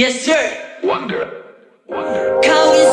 Yes, sir. Wonder. Wonder.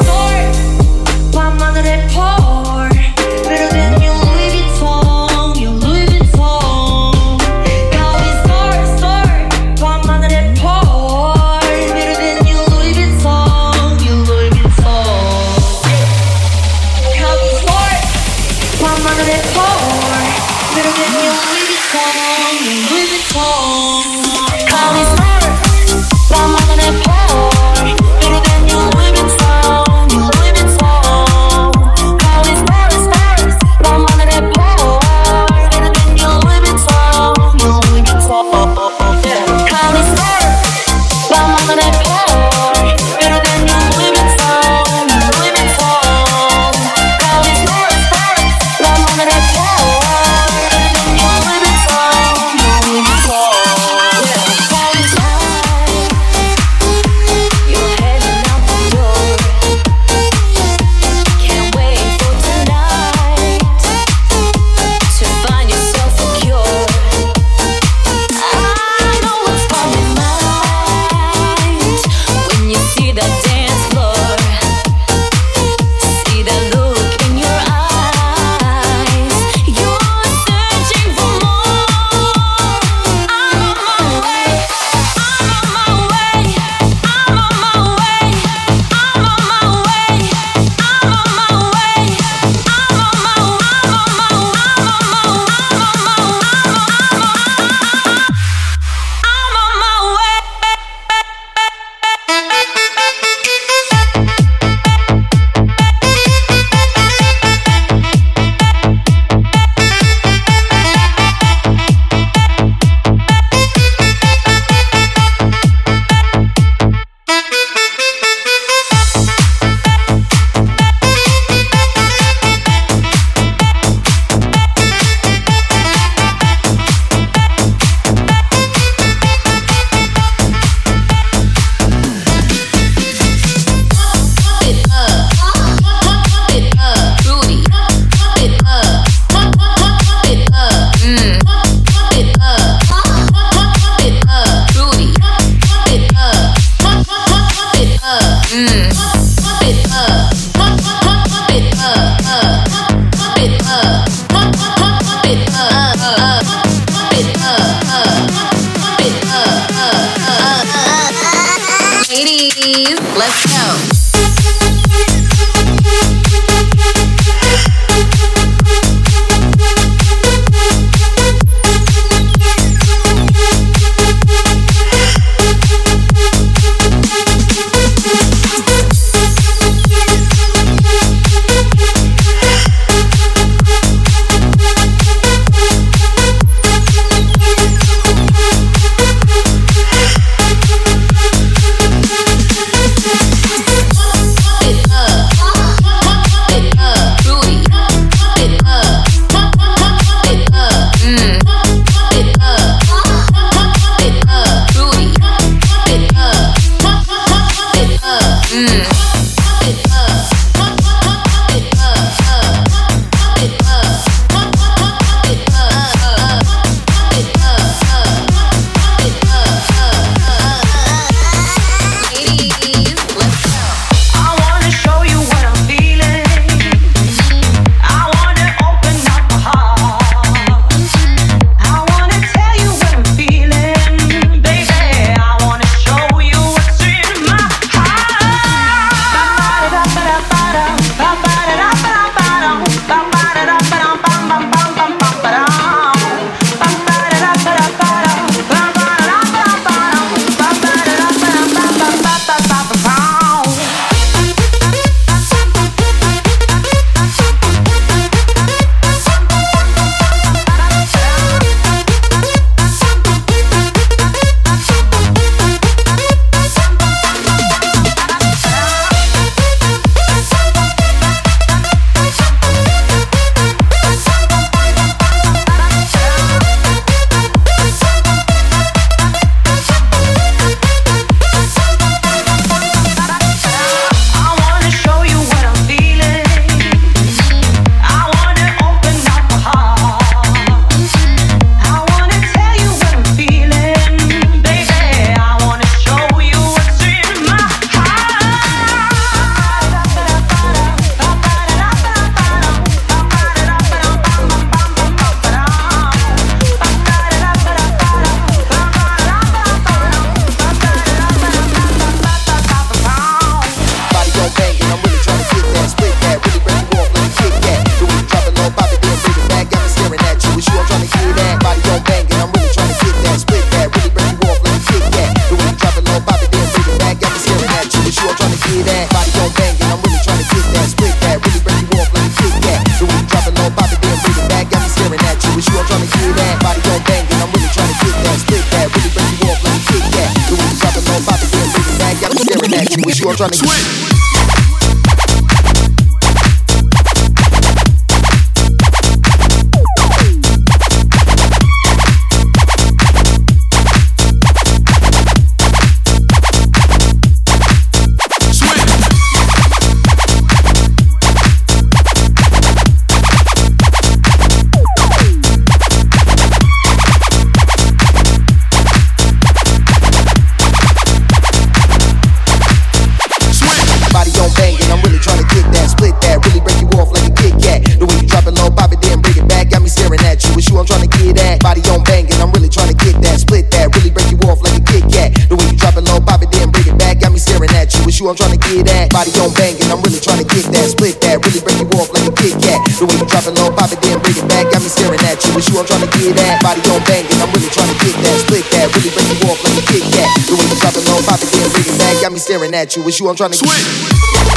At you. It's you I'm trying to Switch.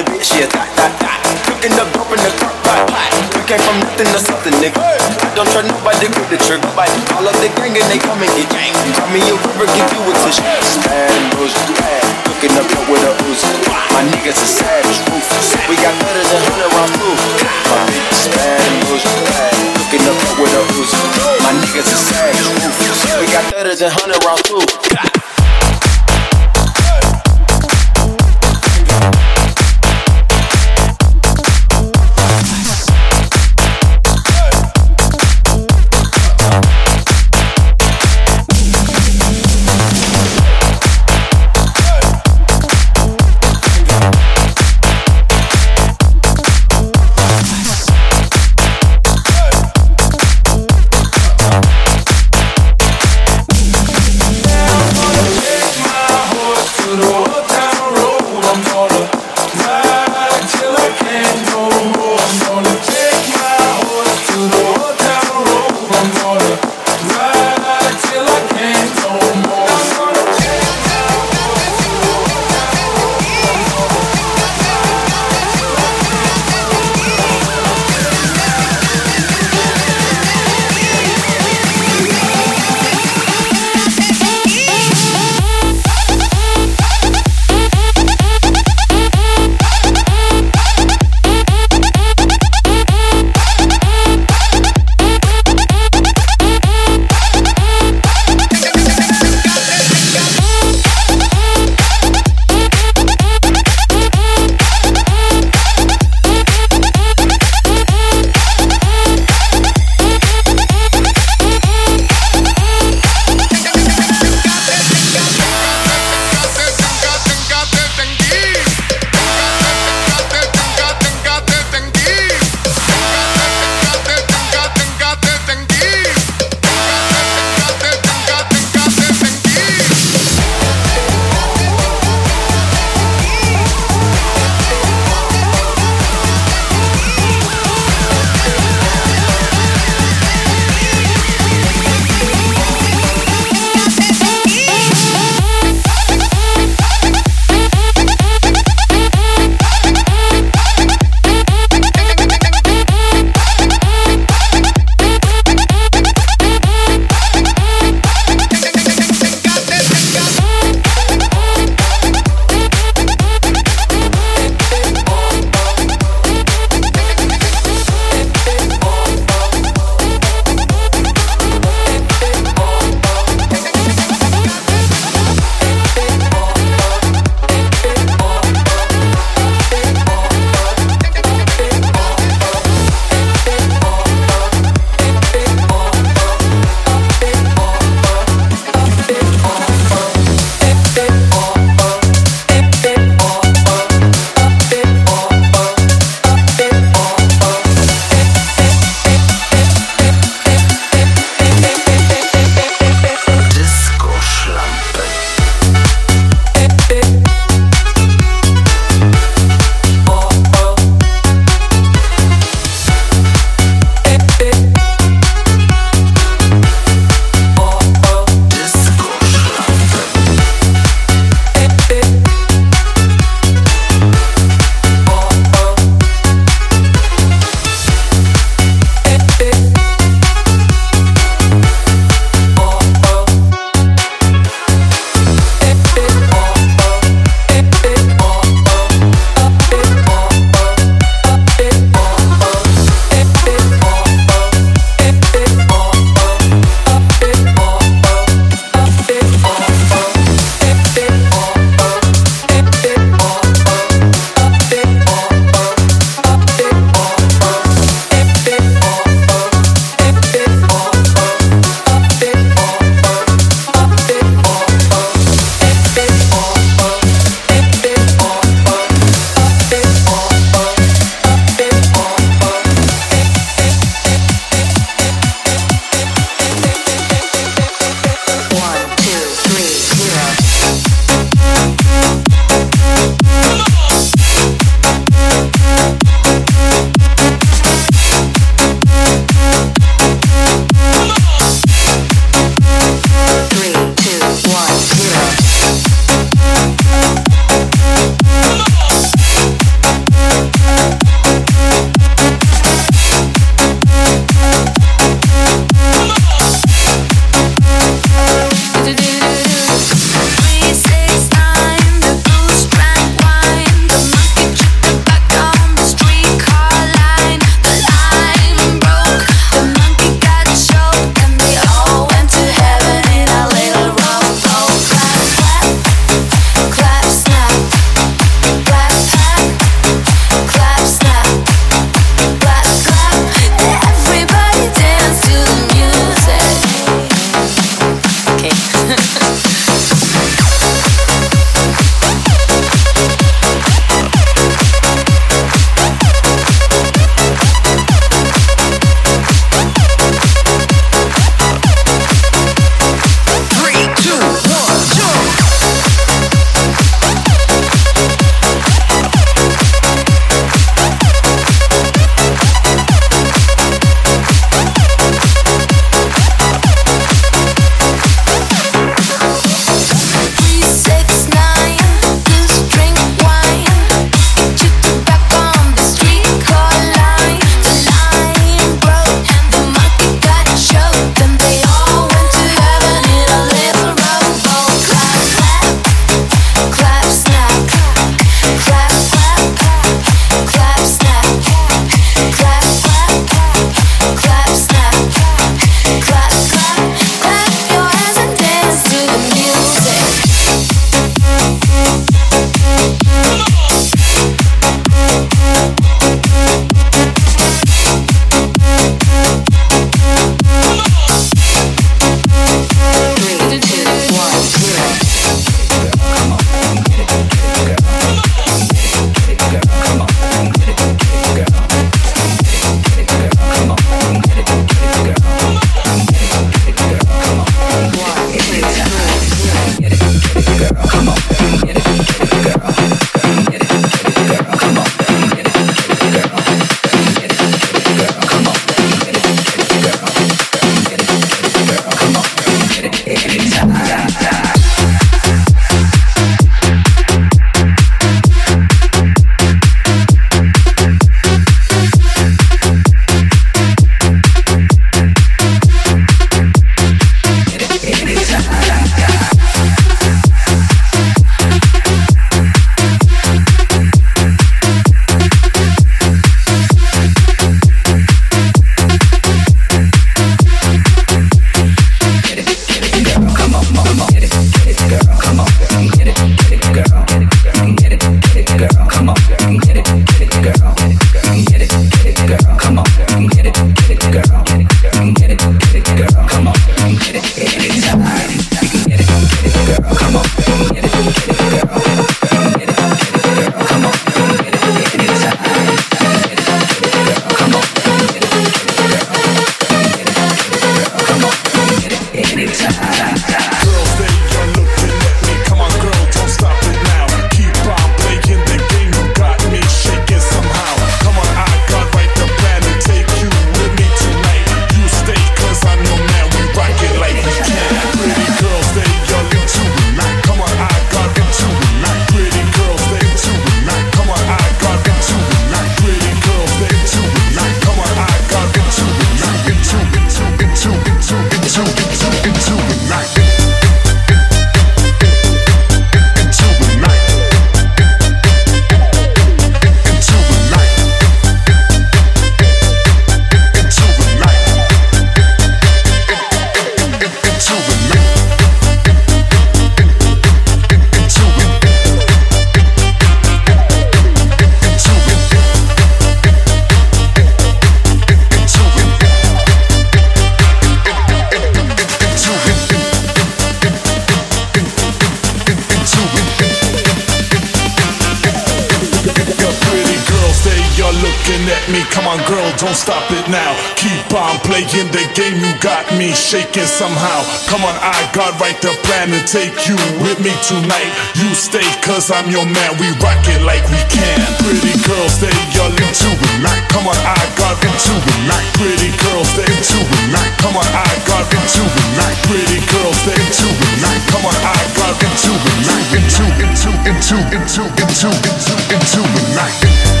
me shaking somehow. Come on, I got right the plan to take you with me tonight. You stay, cause I'm your man, we rock it like we can. Pretty girls, they all into it night. Come on, I got into it night. Pretty girls, they into it night. Come on, I got into it night. Pretty girls, they into it night. Come on, I got into it night. Into, into, into, into, into, into, into the night.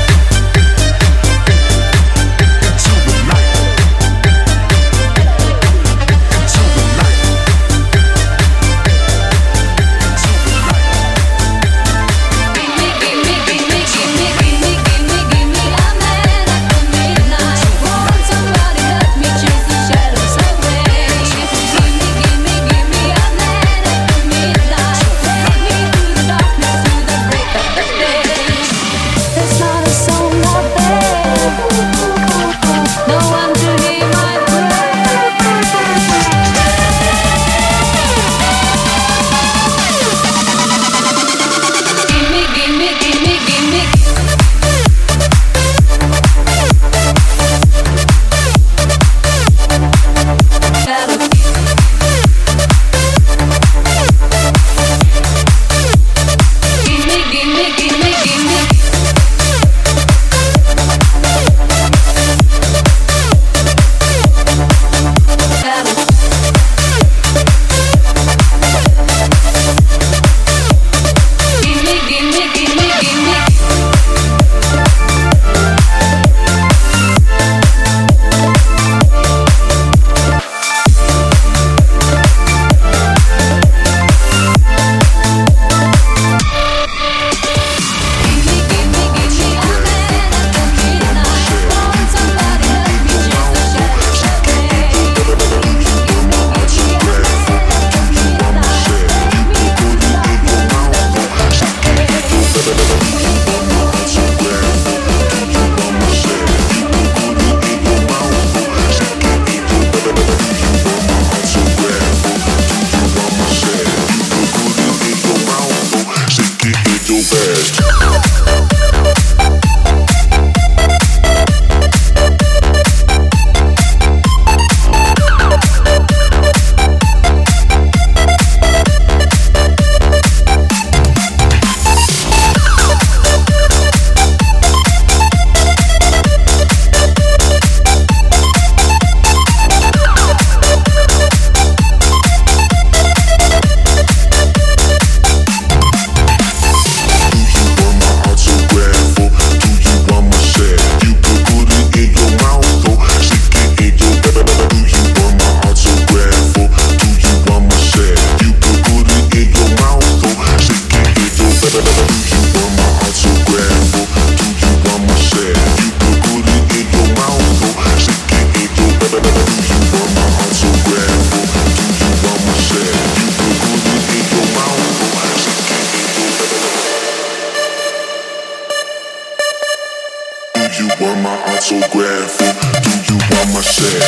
You want my autograph? Do you want my share?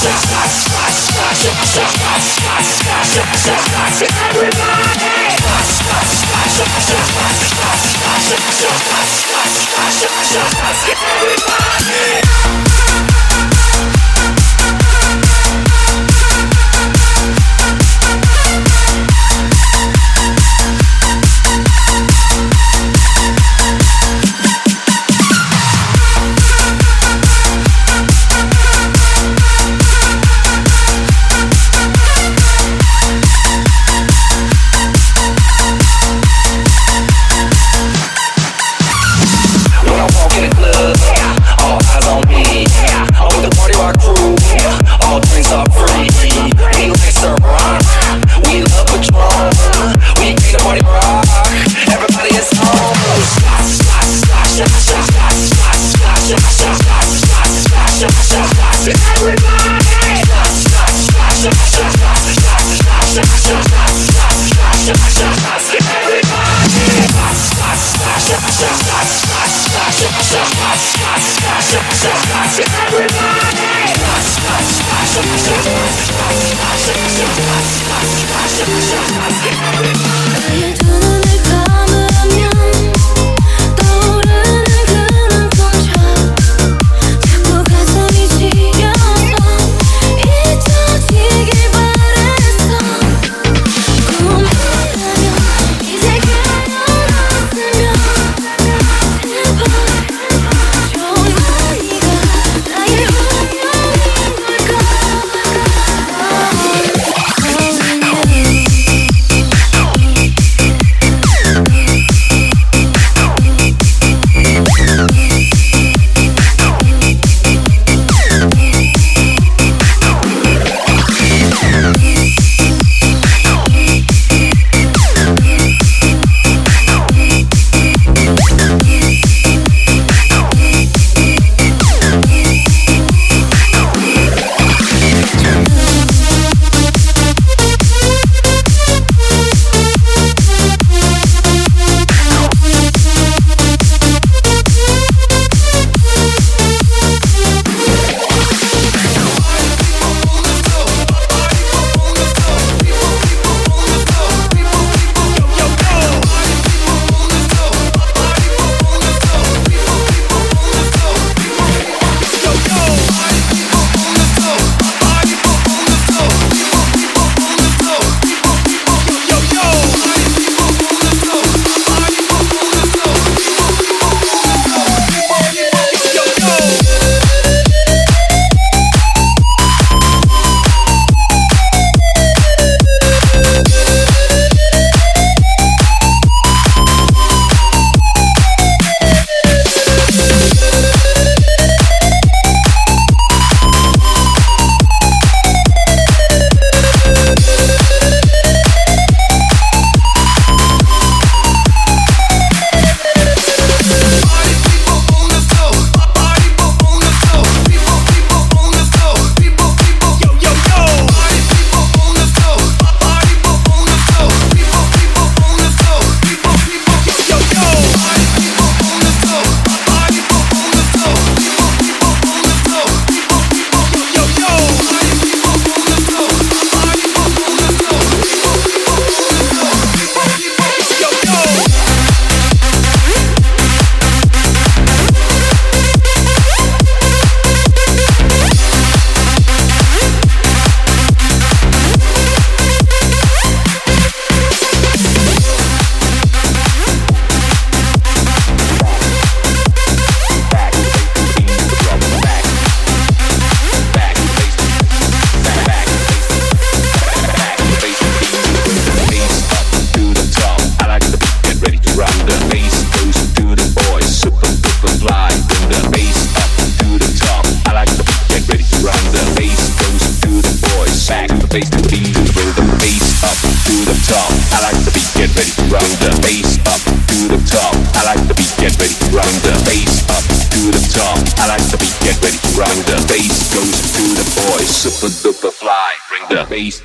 Everybody!